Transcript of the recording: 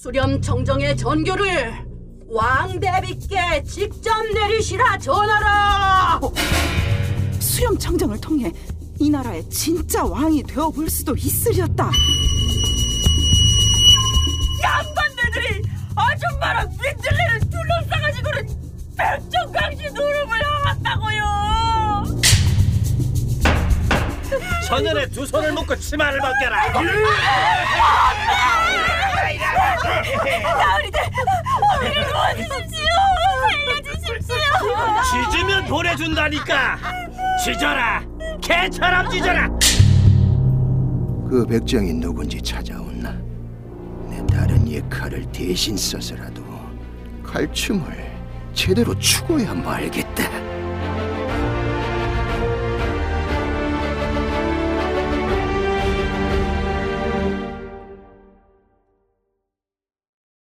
수렴 청정의 전교를 왕 대비께 직접 내리시라 전하라. 수렴 청정을 통해 이 나라의 진짜 왕이 되어 볼 수도 있으렸다. 양반네들이 아줌마랑 민들레를 둘러싸가지고는 백정강씨 노름을 하왔다고요. 천연의 두 손을 묶고 치마를 벗겨라. 나으리들 우리를 도와주십시오. 살려주십시오. 짖으면 보내준다니까. 짖어라. 개처럼 짖어라. 그 백정이 누군지 찾아온나. 내 다른 칼을 대신 써서라도 칼춤을 제대로 추고야 말겠다.